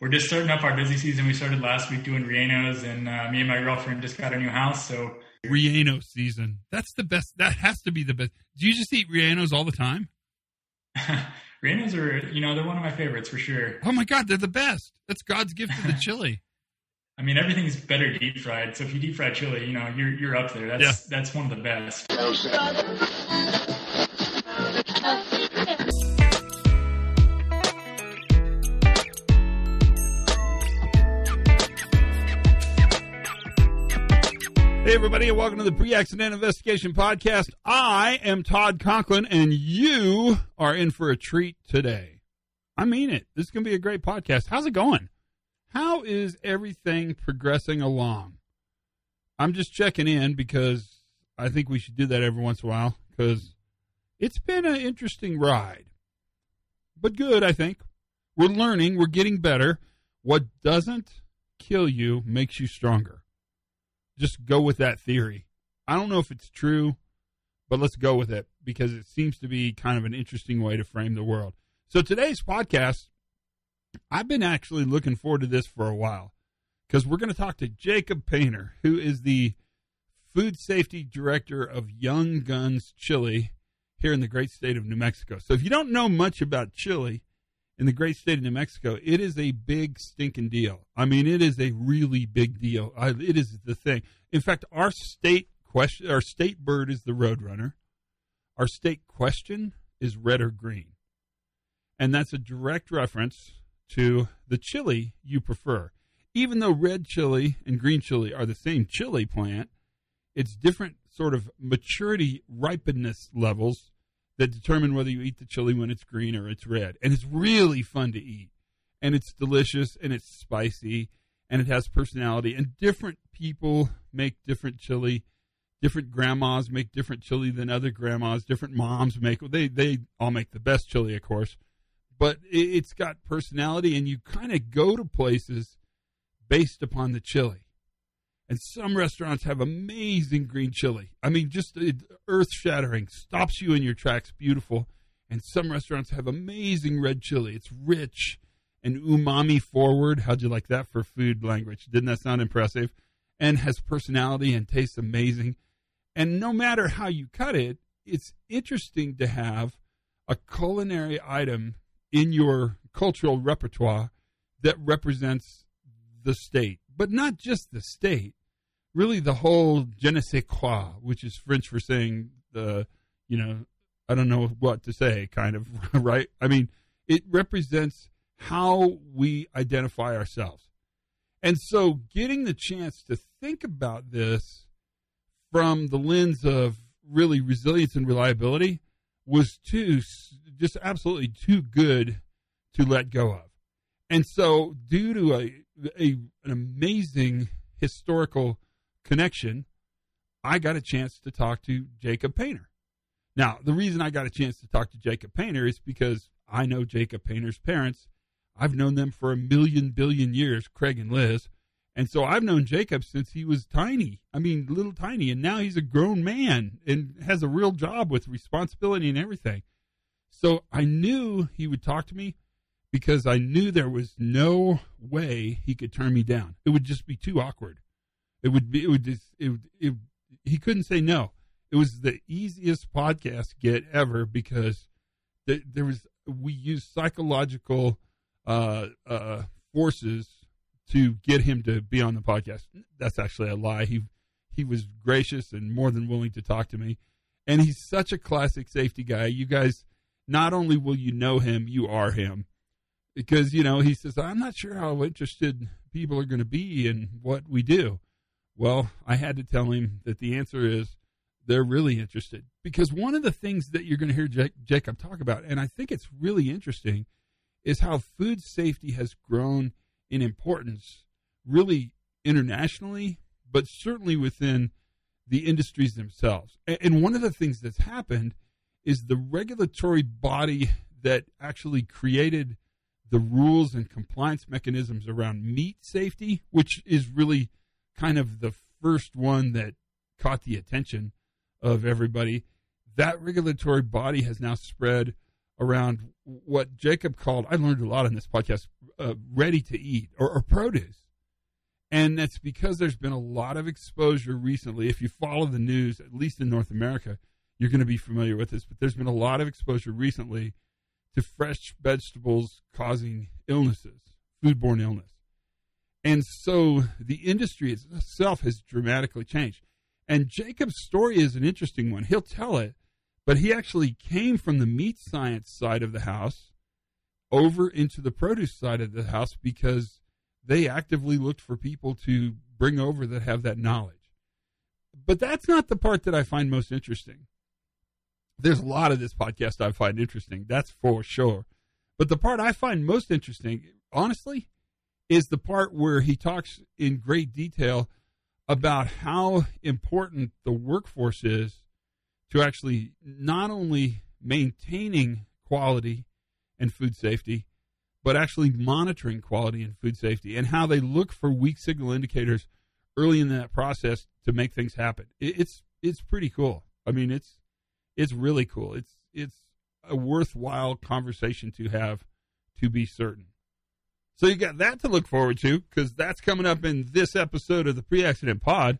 we're just starting up our busy season. We started last week doing Rellenos, and uh, me and my girlfriend just got a new house. So Relleno season. That's the best. That has to be the best. Do you just eat Rellenos all the time? Rellenos are, you know, they're one of my favorites for sure. Oh my God, they're the best. That's God's gift to the chili. I mean, everything's better deep fried. So if you deep fry chili, you know, you're you're up there. That's Yeah. that's one of the best. Hey, everybody, and welcome to the Pre Accident Investigation Podcast. I am Todd Conklin, and you are in for a treat today. I mean it. This is going to be a great podcast. How's it going? How is everything progressing along? I'm just checking in because I think we should do that every once in a while because it's been an interesting ride, but good, I think. We're learning, we're getting better. What doesn't kill you makes you stronger just go with that theory. I don't know if it's true, but let's go with it because it seems to be kind of an interesting way to frame the world. So today's podcast, I've been actually looking forward to this for a while because we're going to talk to Jacob Painter, who is the food safety director of Young Guns Chili here in the great state of New Mexico. So if you don't know much about chili in the great state of New Mexico, it is a big stinking deal. I mean, it is a really big deal. I, it is the thing. In fact, our state question, our state bird is the roadrunner. Our state question is red or green, and that's a direct reference to the chili you prefer. Even though red chili and green chili are the same chili plant, it's different sort of maturity ripeness levels that determine whether you eat the chili when it's green or it's red. And it's really fun to eat. And it's delicious and it's spicy and it has personality. And different people make different chili. Different grandmas make different chili than other grandmas. Different moms make they they all make the best chili, of course. But it, it's got personality, and you kind of go to places based upon the chili. And some restaurants have amazing green chili. I mean, just uh, earth shattering, stops you in your tracks, beautiful. And some restaurants have amazing red chili. It's rich and umami forward. How'd you like that for food language? Didn't that sound impressive? And has personality and tastes amazing. And no matter how you cut it, it's interesting to have a culinary item in your cultural repertoire that represents the state, but not just the state really the whole je ne sais quoi, which is French for saying the, you know, I don't know what to say, kind of, right? I mean, it represents how we identify ourselves. And so getting the chance to think about this from the lens of really resilience and reliability was too, just absolutely too good to let go of. And so, due to a, a an amazing historical connection, I got a chance to talk to Jacob Painter. Now, the reason I got a chance to talk to Jacob Painter is because I know Jacob Painter's parents. I've known them for a million billion years, Craig and Liz. And so I've known Jacob since he was tiny. I mean, little tiny. And now he's a grown man and has a real job with responsibility and everything. So I knew he would talk to me because I knew there was no way he could turn me down. It would just be too awkward. It would be. It would just. It, would- it. He couldn't say no. It was the easiest podcast get ever because th- there was. We used psychological uh, uh, forces to get him to be on the podcast. That's actually a lie. He he was gracious and more than willing to talk to me, and he's such a classic safety guy. You guys, not only will you know him, you are him because you know he says i'm not sure how interested people are going to be in what we do well i had to tell him that the answer is they're really interested. Because one of the things that you're going to hear Ja- jacob talk about and i think it's really interesting is how food safety has grown in importance really internationally but certainly within the industries themselves. And one of the things that's happened is the regulatory body that actually created the rules and compliance mechanisms around meat safety, which is really kind of the first one that caught the attention of everybody. That regulatory body has now spread around what Jacob called, I learned a lot in this podcast, uh, ready to eat or, or produce. And that's because there's been a lot of exposure recently. If you follow the news, at least in North America, you're going to be familiar with this, but there's been a lot of exposure recently to fresh vegetables causing illnesses, foodborne illness. And so the industry itself has dramatically changed. And Jacob's story is an interesting one. He'll tell it, but he actually came from the meat science side of the house over into the produce side of the house because they actively looked for people to bring over that have that knowledge. But that's not the part that I find most interesting. There's a lot of this podcast I find interesting, that's for sure. But the part I find most interesting, honestly, is the part where he talks in great detail about how important the workforce is to actually not only maintaining quality and food safety, but actually monitoring quality and food safety and how they look for weak signal indicators early in that process to make things happen. It's it's pretty cool. I mean, it's it's really cool. It's it's a worthwhile conversation to have to be certain. So you got that to look forward to because that's coming up in this episode of the pre-accident pod.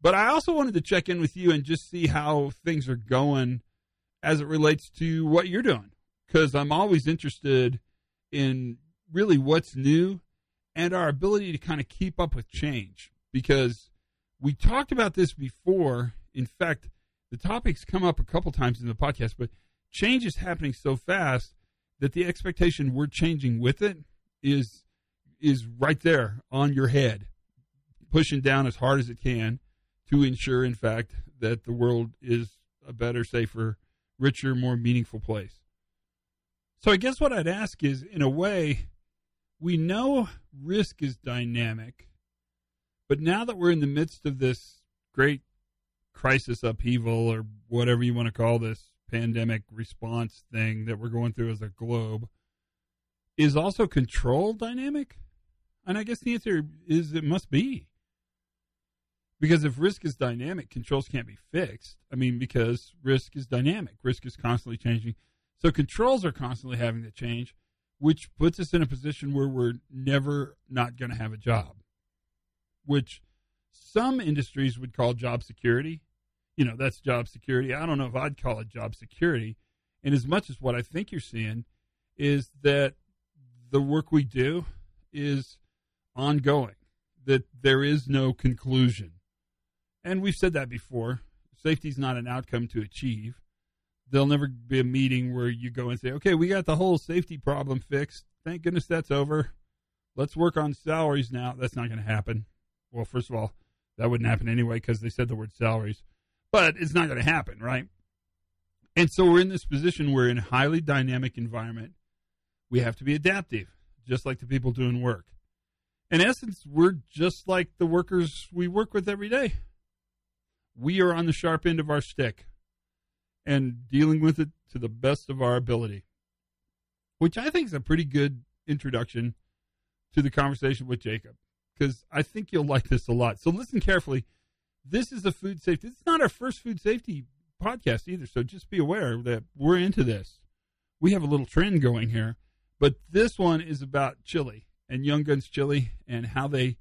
But I also wanted to check in with you and just see how things are going as it relates to what you're doing because I'm always interested in really what's new and our ability to kind of keep up with change because we talked about this before. In fact, the topic's come up a couple times in the podcast, but change is happening so fast that the expectation we're changing with it is is right there on your head, pushing down as hard as it can to ensure, in fact, that the world is a better, safer, richer, more meaningful place. So I guess what I'd ask is, in a way, we know risk is dynamic, but now that we're in the midst of this great crisis upheaval or whatever you want to call this pandemic response thing that we're going through as a globe, is also control dynamic? And I guess the answer is it must be. Because if risk is dynamic, controls can't be fixed. I mean, because risk is dynamic, risk is constantly changing. So controls are constantly having to change, which puts us in a position where we're never not going to have a job, which some industries would call job security. You know, that's job security. I don't know if I'd call it job security. And as much as what I think you're seeing is that the work we do is ongoing, that there is no conclusion. And we've said that before. Safety is not an outcome to achieve there'll never be a meeting where you go and say, okay, we got the whole safety problem fixed. Thank goodness that's over. Let's work on salaries now. That's not going to happen. Well, first of all, that wouldn't happen anyway because they said the word salaries, but it's not going to happen, right? And so we're in this position We're in a highly dynamic environment, we have to be adaptive, just like the people doing work. In essence, we're just like the workers we work with every day. We are on the sharp end of our stick and dealing with it to the best of our ability, which I think is a pretty good introduction to the conversation with Jacob because I think you'll like this a lot. So listen carefully. This is a food safety. It's not our first food safety podcast either, so just be aware that we're into this. We have a little trend going here, but this one is about chili and Young Guns chili and how they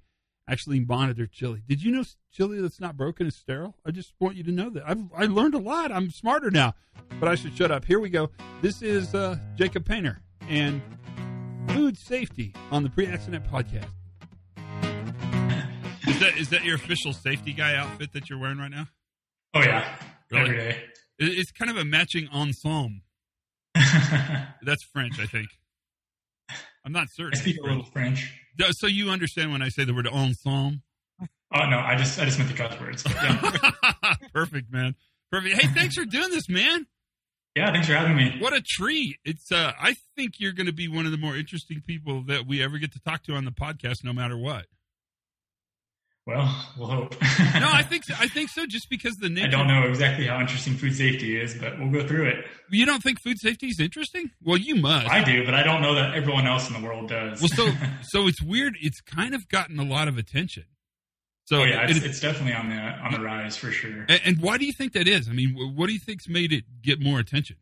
actually monitor chili. Did you know chili that's not broken is sterile? I just want you to know that. I've I learned a lot. I'm smarter now, but I should shut up. Here we go. This is uh, Jacob Painter and food safety on the pre-accident podcast. Is that is that your official safety guy outfit that you're wearing right now? Oh yeah, really? every day. It's kind of a matching ensemble. That's French, I think. I'm not certain. I speak a little French. So you understand when I say the word ensemble? Oh no, I just I just meant the cuss words. Yeah. Perfect, man. Perfect. Hey, thanks for doing this, man. Yeah, thanks for having me. What a treat! It's uh, I think you're going to be one of the more interesting people that we ever get to talk to on the podcast, no matter what. Well, we'll hope. no, I think so. I think so. Just because the nature. I don't know exactly how interesting food safety is, but we'll go through it. You don't think food safety is interesting? Well, you must. I do, but I don't know that everyone else in the world does. well, so so it's weird. It's kind of gotten a lot of attention. So oh, yeah, it's, it, it's, definitely on the on the rise for sure. And, and, why do you think that is? I mean, what do you think's made it get more attention?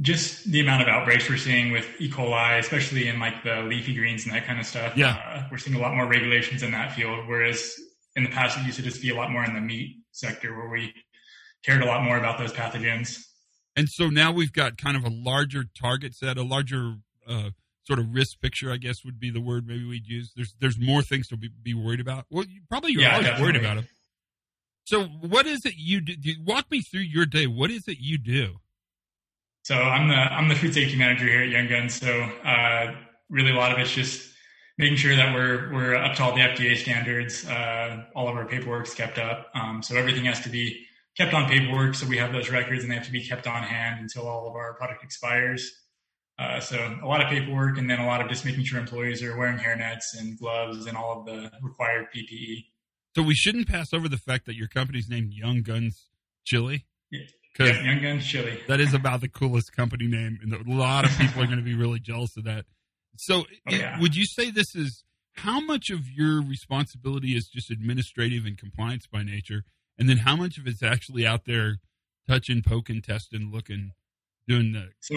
Just the amount of outbreaks we're seeing with E. coli, especially in like the leafy greens and that kind of stuff. Yeah. Uh, we're seeing a lot more regulations in that field, whereas in the past it used to just be a lot more in the meat sector where we cared a lot more about those pathogens. And so now we've got kind of a larger target set, a larger uh, sort of risk picture, I guess would be the word maybe we'd use. There's there's more things to be, be worried about. Well, you, probably you're Yeah, always definitely. worried about them. So what is it you do? do- Walk me through your day. What is it you do? So I'm the I'm the food safety manager here at Young Guns. So uh, really, a lot of it's just making sure that we're we're up to all the FDA standards. Uh, all of our paperwork's kept up. Um, so everything has to be kept on paperwork. So we have those records, and they have to be kept on hand until all of our product expires. Uh, so a lot of paperwork, and then a lot of just making sure employees are wearing hairnets and gloves and all of the required. PPE. So we shouldn't pass over the fact that your company's named Young Guns Chili Yeah. Because Yeah, Young Guns chili. that is about the coolest company name, and a lot of people are going to be really jealous of that. So, Oh, yeah. would you say this is how much of your responsibility is just administrative and compliance by nature, and then how much of it's actually out there touching, poking, testing, looking, doing the So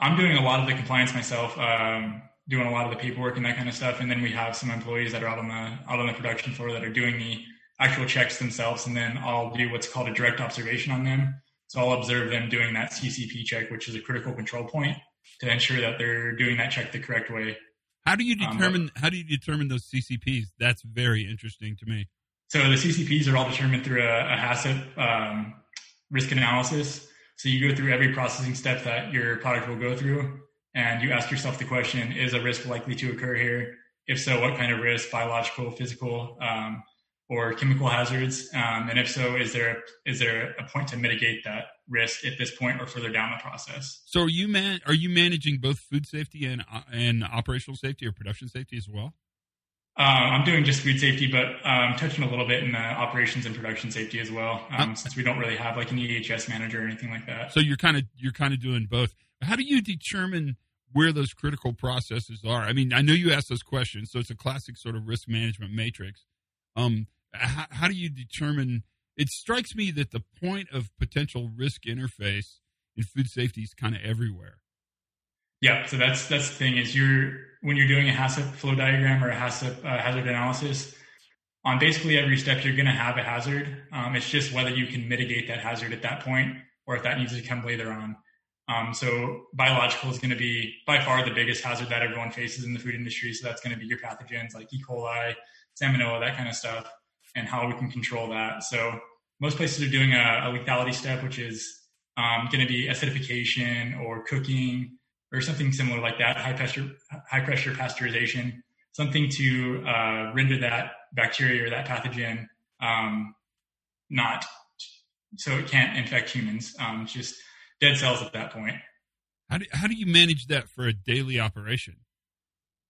I'm doing a lot of the compliance myself, um, doing a lot of the paperwork and that kind of stuff. And then we have some employees that are out on the out on the production floor that are doing the actual checks themselves. And then I'll do what's called a direct observation on them. So I'll observe them doing that CCP check, which is a critical control point, to ensure that they're doing that check the correct way. how do you Um, determine how do you determine those CCPs? That's very interesting to me. So the CCPs are all determined through a, a HACCP um, risk analysis. So you go through every processing step that your product will go through, and you ask yourself the question: Is a risk likely to occur here? If so, what kind of risk? Biological, physical, um, or chemical hazards? Um, and if so, is there is there a point to mitigate that risk at this point or further down the process? So, are you man? Are you managing both food safety and uh, and operational safety or production safety as well? Um, I'm doing just food safety, but um, touching a little bit in the operations and production safety as well, um, Uh, since we don't really have like an EHS manager or anything like that. So you're kind of you're kind of doing both. How do you determine where those critical processes are? I mean, I know you asked those questions, so it's a classic sort of risk management matrix. Um, how, how do you determine? It strikes me that the point of potential risk interface in food safety is kind of everywhere. Yeah, so that's that's the thing is you're when you're doing a HACCP flow diagram or a HACCP uh, hazard analysis, on basically every step you're going to have a hazard. Um, it's just whether you can mitigate that hazard at that point or if that needs to come later on. Um, so biological is going to be by far the biggest hazard that everyone faces in the food industry. So that's going to be your pathogens like E. coli, salmonella, that kind of stuff, and how we can control that. So most places are doing a, a lethality step, which is um, going to be acidification or cooking or something similar like that, high pressure, high pressure pasteurization, something to uh, render that bacteria or that pathogen um, not so it can't infect humans. Um, it's just dead cells at that point. How do how do you manage that for a daily operation?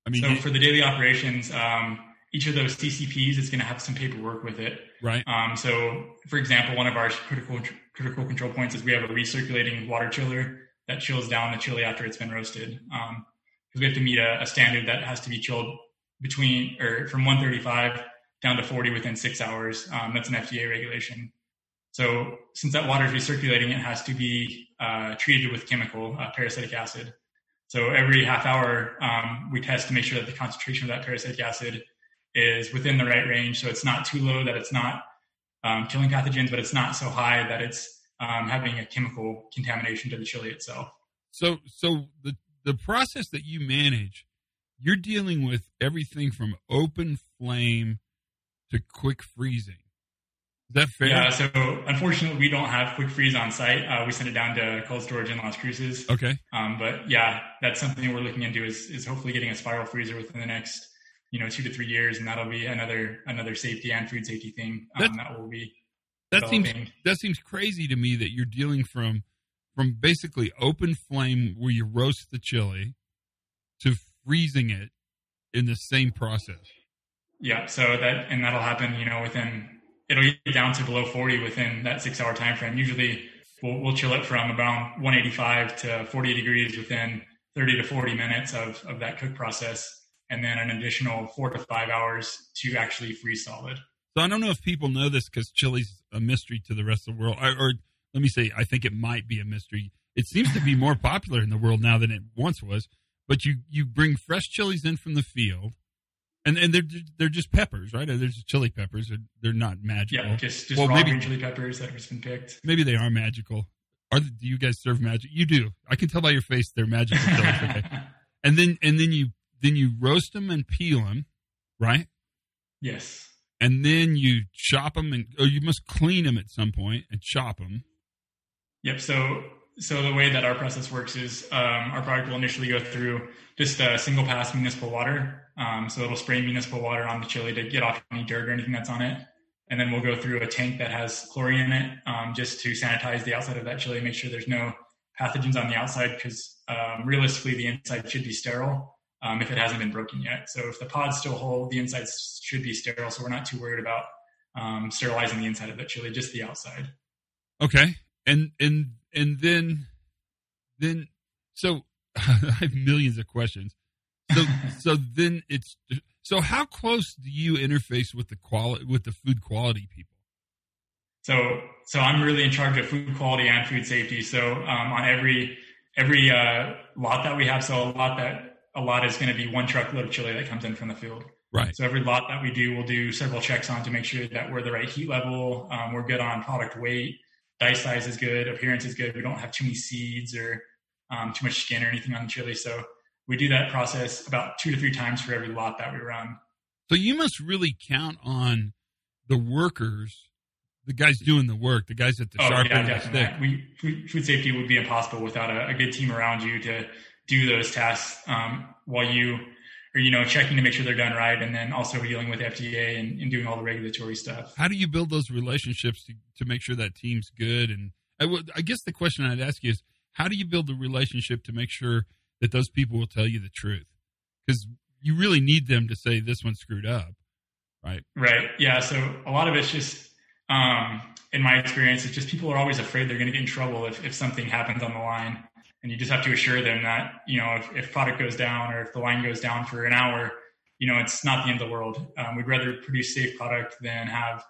I mean, so you- for the daily operations, um, each of those CCPs is going to have some paperwork with it. right? Um, so, for example, one of our critical critical control points is we have a recirculating water chiller that chills down the chili after it's been roasted. Um, because we have to meet a, a standard that has to be chilled between or from 135 down to 40 within six hours. Um, that's an FDA regulation. So, since that water is recirculating, it has to be uh, treated with chemical uh, peracetic acid. So every half hour, um, we test to make sure that the concentration of that peracetic acid is within the right range. So it's not too low that it's not um, killing pathogens, but it's not so high that it's um, having a chemical contamination to the chili itself. So so the the process that you manage, you're dealing with everything from open flame to quick freezing. Is that fair? Yeah. So unfortunately, we don't have quick freeze on site. Uh, we send it down to cold storage in Las Cruces. Okay. Um, but yeah, that's something we're looking into is, is hopefully getting a spiral freezer within the next, you know, two to three years. And that'll be another, another safety and food safety thing um, that will be That seems that seems crazy to me that you're dealing from from basically open flame where you roast the chili to freezing it in the same process. Yeah, so that and that'll happen, you know, within it'll get down to below 40 within that six hour time frame. Usually, we'll, we'll chill it from around 185 to 40 degrees within 30 to 40 minutes of of that cook process, and then an additional four to five hours to actually freeze solid. So I don't know if people know this because chili's a mystery to the rest of the world. Or, or let me say, I think it might be a mystery. it seems to be more popular in the world now than it once was. But you you bring fresh chilies in from the field, and and they're they're just peppers, right? They're just chili peppers. They're, they're not magical. Yeah, just just well, raw maybe, green chili peppers that have just been picked. Maybe they are magical. Are do you guys serve magic? You do. I can tell by your face they're magical chilies. Okay. and then and then you then you roast them and peel them, right? Yes. And then you chop them and or you must clean them at some point and chop them. Yep. So so the way that our process works is um, our product will initially go through just a single pass municipal water. Um, so it'll spray municipal water on the chili to get off any dirt or anything that's on it. And then we'll go through a tank that has chlorine in it um, just to sanitize the outside of that chili, make sure there's no pathogens on the outside because um, realistically the inside should be sterile um, if it hasn't been broken yet. So if the pod's still whole, the inside should be sterile. So we're not too worried about um, sterilizing the inside of the chili, just the outside. Okay, and and and then then so I have millions of questions. So so then it's so how close do you interface with the quality with the food quality people? So so I'm really in charge of food quality and food safety. So um, on every every uh, lot that we have, so a lot that a lot is going to be one truckload of chili that comes in from the field. Right. So every lot that we do, we'll do several checks on to make sure that we're the right heat level. Um, we're good on product weight. Dice size is good. Appearance is good. We don't have too many seeds or um, too much skin or anything on the chili. So we do that process about two to three times for every lot that we run. So you must really count on the workers, the guys doing the work, the guys at the oh, sharp yeah, end of the stick. We, food, food safety would be impossible without a, a good team around you to do those tasks um, while you are, you know, checking to make sure they're done right, and then also dealing with FDA and, and doing all the regulatory stuff. How do you build those relationships to, to make sure that team's good? And I, would, I guess the question I'd ask you is, how do you build the relationship to make sure that those people will tell you the truth? Because you really need them to say this one screwed up, right? Right. Yeah. So a lot of it's just, um, in my experience, it's just people are always afraid they're going to get in trouble if, if something happens on the line and you just have to assure them that you know if, if product goes down or if the line goes down for an hour you know it's not the end of the world. Um, we'd rather produce safe product than have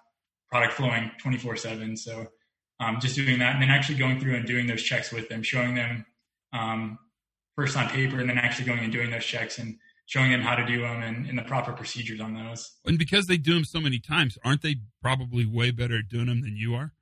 product flowing 24 7 so um, just doing that and then actually going through and doing those checks with them showing them um, first on paper and then actually going and doing those checks and showing them how to do them and, and, the proper procedures on those. And because they do them so many times aren't they probably way better at doing them than you are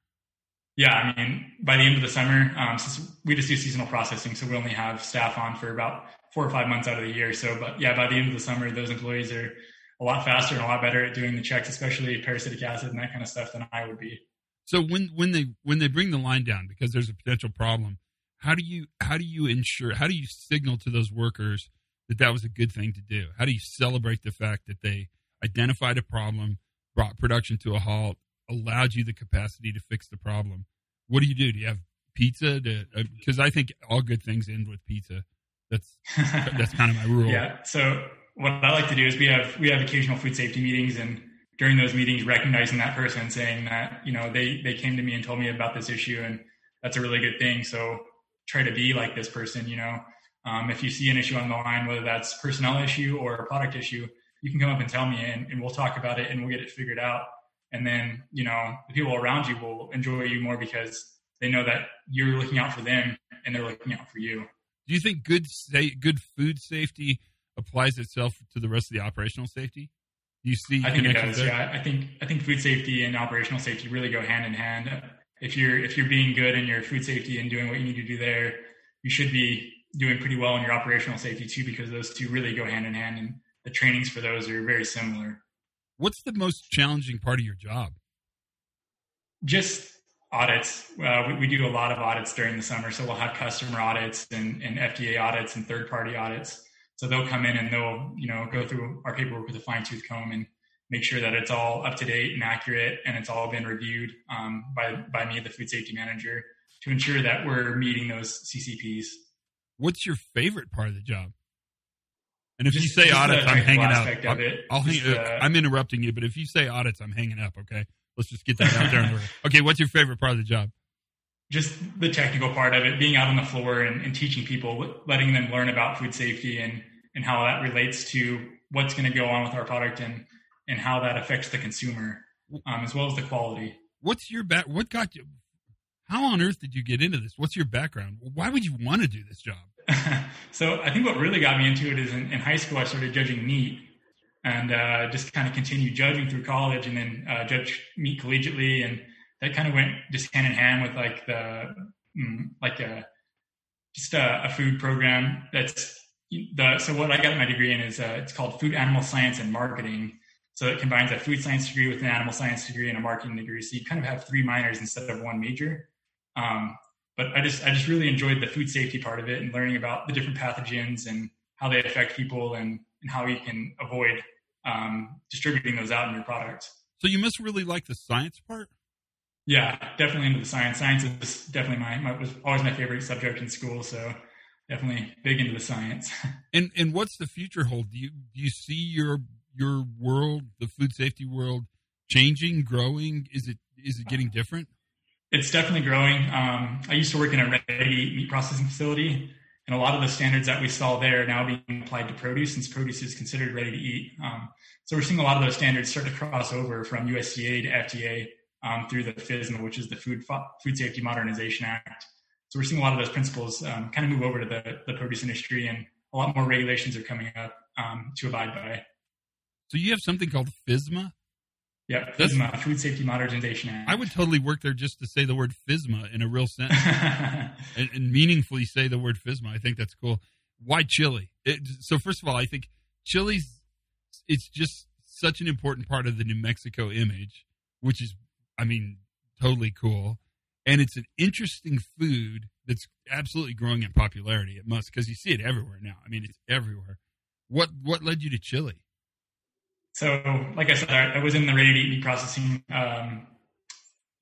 yeah, I mean, by the end of the summer, um, since we just do seasonal processing, so we only have staff on for about four or five months out of the year. So, but yeah, by the end of the summer, those employees are a lot faster and a lot better at doing the checks, especially peracetic acid and that kind of stuff than I would be. So when when they when they bring the line down because there's a potential problem, how do you how do you ensure how do you signal to those workers that that was a good thing to do? How do you celebrate the fact that they identified a problem, brought production to a halt, allowed you the capacity to fix the problem. What do you do? Do you have pizza? Because uh, I think all good things end with pizza. That's that's kind of my rule. Yeah. So what I like to do is we have we have occasional food safety meetings, and during those meetings, recognizing that person, saying that you know they they came to me and told me about this issue, and that's a really good thing. So try to be like this person. You know, um, if you see an issue on the line, whether that's personnel issue or a product issue, you can come up and tell me, and, and we'll talk about it, and we'll get it figured out and then you know the people around you will enjoy you more because they know that you're looking out for them and they're looking out for you. Do you think good sa- good food safety applies itself to the rest of the operational safety? Do you see? I think it does. There? Yeah, I think I think food safety and operational safety really go hand in hand. If you're if you're being good in your food safety and doing what you need to do there, you should be doing pretty well in your operational safety too, because those two really go hand in hand, and the trainings for those are very similar. What's the most challenging part of your job? Just audits. Uh, we, we, do a lot of audits during the summer. So we'll have customer audits and, and FDA audits and third party audits. So they'll come in and they'll, you know, go through our paperwork with a fine tooth comb and make sure that it's all up to date and accurate and it's all been reviewed um, by, by me, the food safety manager, to ensure that we're meeting those CCPs. What's your favorite part of the job? And if just, you say audits, I'm hanging up. I'll, I'll hang, uh, I'm interrupting you, but if you say audits, I'm hanging up. Okay, let's just get that out there. okay, what's your favorite part of the job? Just the technical part of it, being out on the floor and, and teaching people, letting them learn about food safety and and how that relates to what's going to go on with our product and and how that affects the consumer, um, as well as the quality. What's your back? What got you? how on earth did you get into this? What's your background? Why would you want to do this job? so I think what really got me into it is in, in high school I started judging meat and uh, just kind of continued judging through college and then uh, judge meat collegiately. And that kind of went just hand in hand with like the mm, like a just a, a, food program that's the so what I got my degree in is uh, it's called food animal science and marketing. So it combines a food science degree with an animal science degree and a marketing degree. So you kind of have three minors instead of one major. Um, but I just I just really enjoyed the food safety part of it and learning about the different pathogens and how they affect people and, and how you can avoid um, distributing those out in your products. So you must really like the science part. Yeah, definitely into the science. Science is definitely my, my was always my favorite subject in school. So definitely big into the science. and and what's the future hold? Do you do you see your your world, the food safety world, changing, growing? Is it is it getting different? It's definitely growing. Um, I used to work in a ready meat processing facility, and a lot of the standards that we saw there are now being applied to produce, since produce is considered ready to eat. Um, so we're seeing a lot of those standards start to cross over from USDA to FDA um, through the FSMA, which is the Food Food Safety Modernization Act. So we're seeing a lot of those principles um, kind of move over to the, the produce industry, and a lot more regulations are coming up um, to abide by. So you have something called Yeah, FSMA, Food Safety Modernization Act. I would totally work there just to say the word FSMA in a real sentence and, and, meaningfully say the word FSMA. I think that's cool. Why chili? It, so first of all, I think chili's it's just such an important part of the New Mexico image, which is, I mean, totally cool. And it's an interesting food that's absolutely growing in popularity. It must because you see it everywhere now. I mean, it's everywhere. What what led you to chili? So, like I said, I, I was in the ready to eat meat processing um,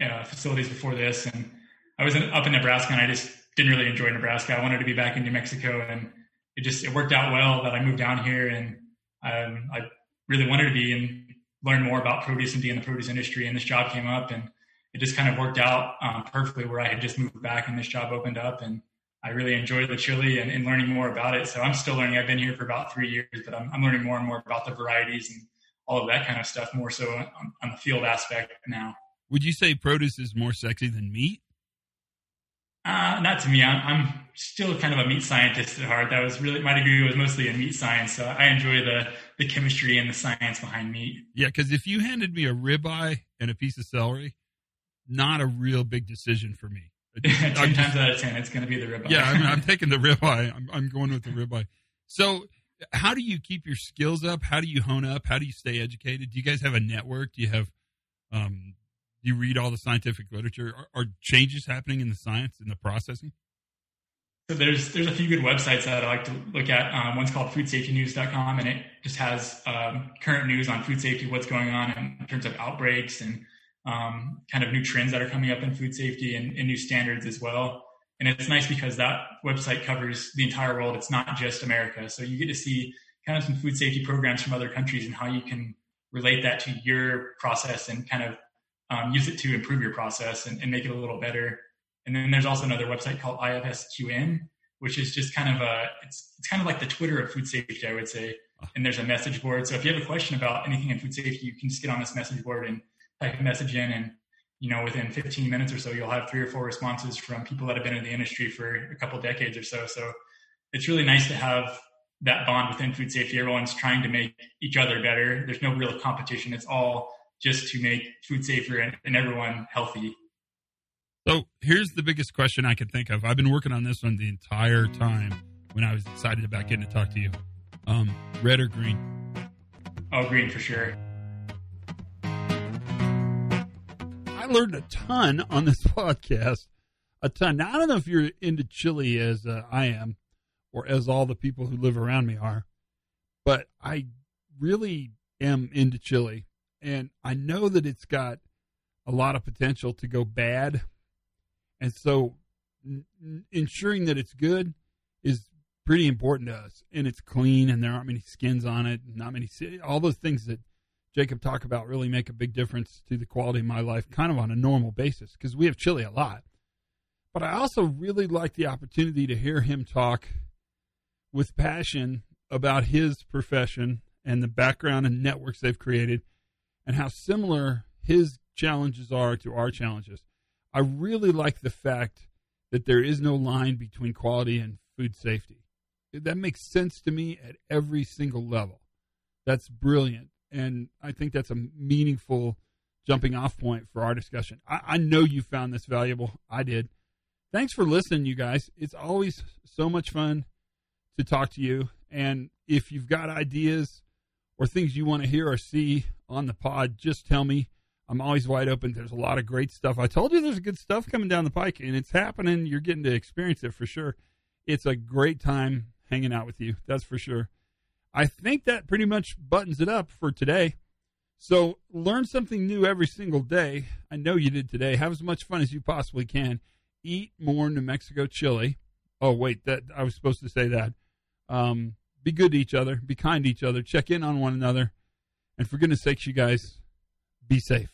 uh, facilities before this, and I was in, up in Nebraska, and I just didn't really enjoy Nebraska. I wanted to be back in New Mexico, and it just it worked out well that I moved down here, and um, I really wanted to be and learn more about produce and be in the produce industry. And this job came up, and it just kind of worked out um, perfectly where I had just moved back, and this job opened up, and I really enjoyed the chili and, and, learning more about it. So I'm still learning. I've been here for about three years, but I'm, I'm learning more and more about the varieties and all of that kind of stuff more so on, on the field aspect now. Would you say produce is more sexy than meat? Uh, not to me. I'm, I'm, still kind of a meat scientist at heart. That was really my degree was mostly in meat science, so I enjoy the the chemistry and the science behind meat. Yeah, because if you handed me a ribeye and a piece of celery, not a real big decision for me. ten I'm times just, out of ten, it's going to be the ribeye. Yeah, I mean, I'm taking the ribeye. I'm, I'm going with the ribeye. So how do you keep your skills up? How do you hone up? How do you stay educated? Do you guys have a network? Do you have, um, do you read all the scientific literature? Are, are changes happening in the science in the processing? So there's there's a few good websites that I like to look at. Um, one's called foodsafetynews.com, and it just has um, current news on food safety, what's going on in terms of outbreaks and um, kind of new trends that are coming up in food safety and, and new standards as well. And it's nice because that website covers the entire world. It's not just America. So you get to see kind of some food safety programs from other countries and how you can relate that to your process and kind of um, use it to improve your process and, and, make it a little better. And then there's also another website called IFSQN, which is just kind of a, it's, it's kind of like the Twitter of food safety, I would say. And there's a message board. So if you have a question about anything in food safety, you can just get on this message board and type a message in and you know, within 15 minutes or so, you'll have three or four responses from people that have been in the industry for a couple decades or so. So it's really nice to have that bond within food safety. Everyone's trying to make each other better. There's no real competition. It's all just to make food safer and, and everyone healthy. So here's the biggest question I can think of. I've been working on this one the entire time when I was excited about getting to talk to you. Um, red or green? Oh, green for sure. I learned a ton on this podcast. A ton. Now, I don't know if you're into chili as uh, I am, or as all the people who live around me are, but I really am into chili. And I know that it's got a lot of potential to go bad. And so n- ensuring that it's good is pretty important to us. And it's clean and there aren't many skins on it, not many, all those things that Jacob talk about really make a big difference to the quality of my life kind of on a normal basis because we have chili a lot. But I also really like the opportunity to hear him talk with passion about his profession and the background and networks they've created and how similar his challenges are to our challenges. I really like the fact that there is no line between quality and food safety. That makes sense to me at every single level. That's brilliant. And I think that's a meaningful jumping off point for our discussion. I, I know you found this valuable. I did. Thanks for listening, you guys. It's always so much fun to talk to you. And if you've got ideas or things you want to hear or see on the pod, just tell me. I'm always wide open. There's a lot of great stuff. I told you there's good stuff coming down the pike, and it's happening. You're getting to experience it for sure. It's a great time hanging out with you. That's for sure. I think that pretty much buttons it up for today. So learn something new every single day. I know you did today. Have as much fun as you possibly can. Eat more New Mexico chili. Oh wait, that I was supposed to say that. Um, be good to each other. Be kind to each other. Check in on one another. And for goodness sakes, you guys, be safe.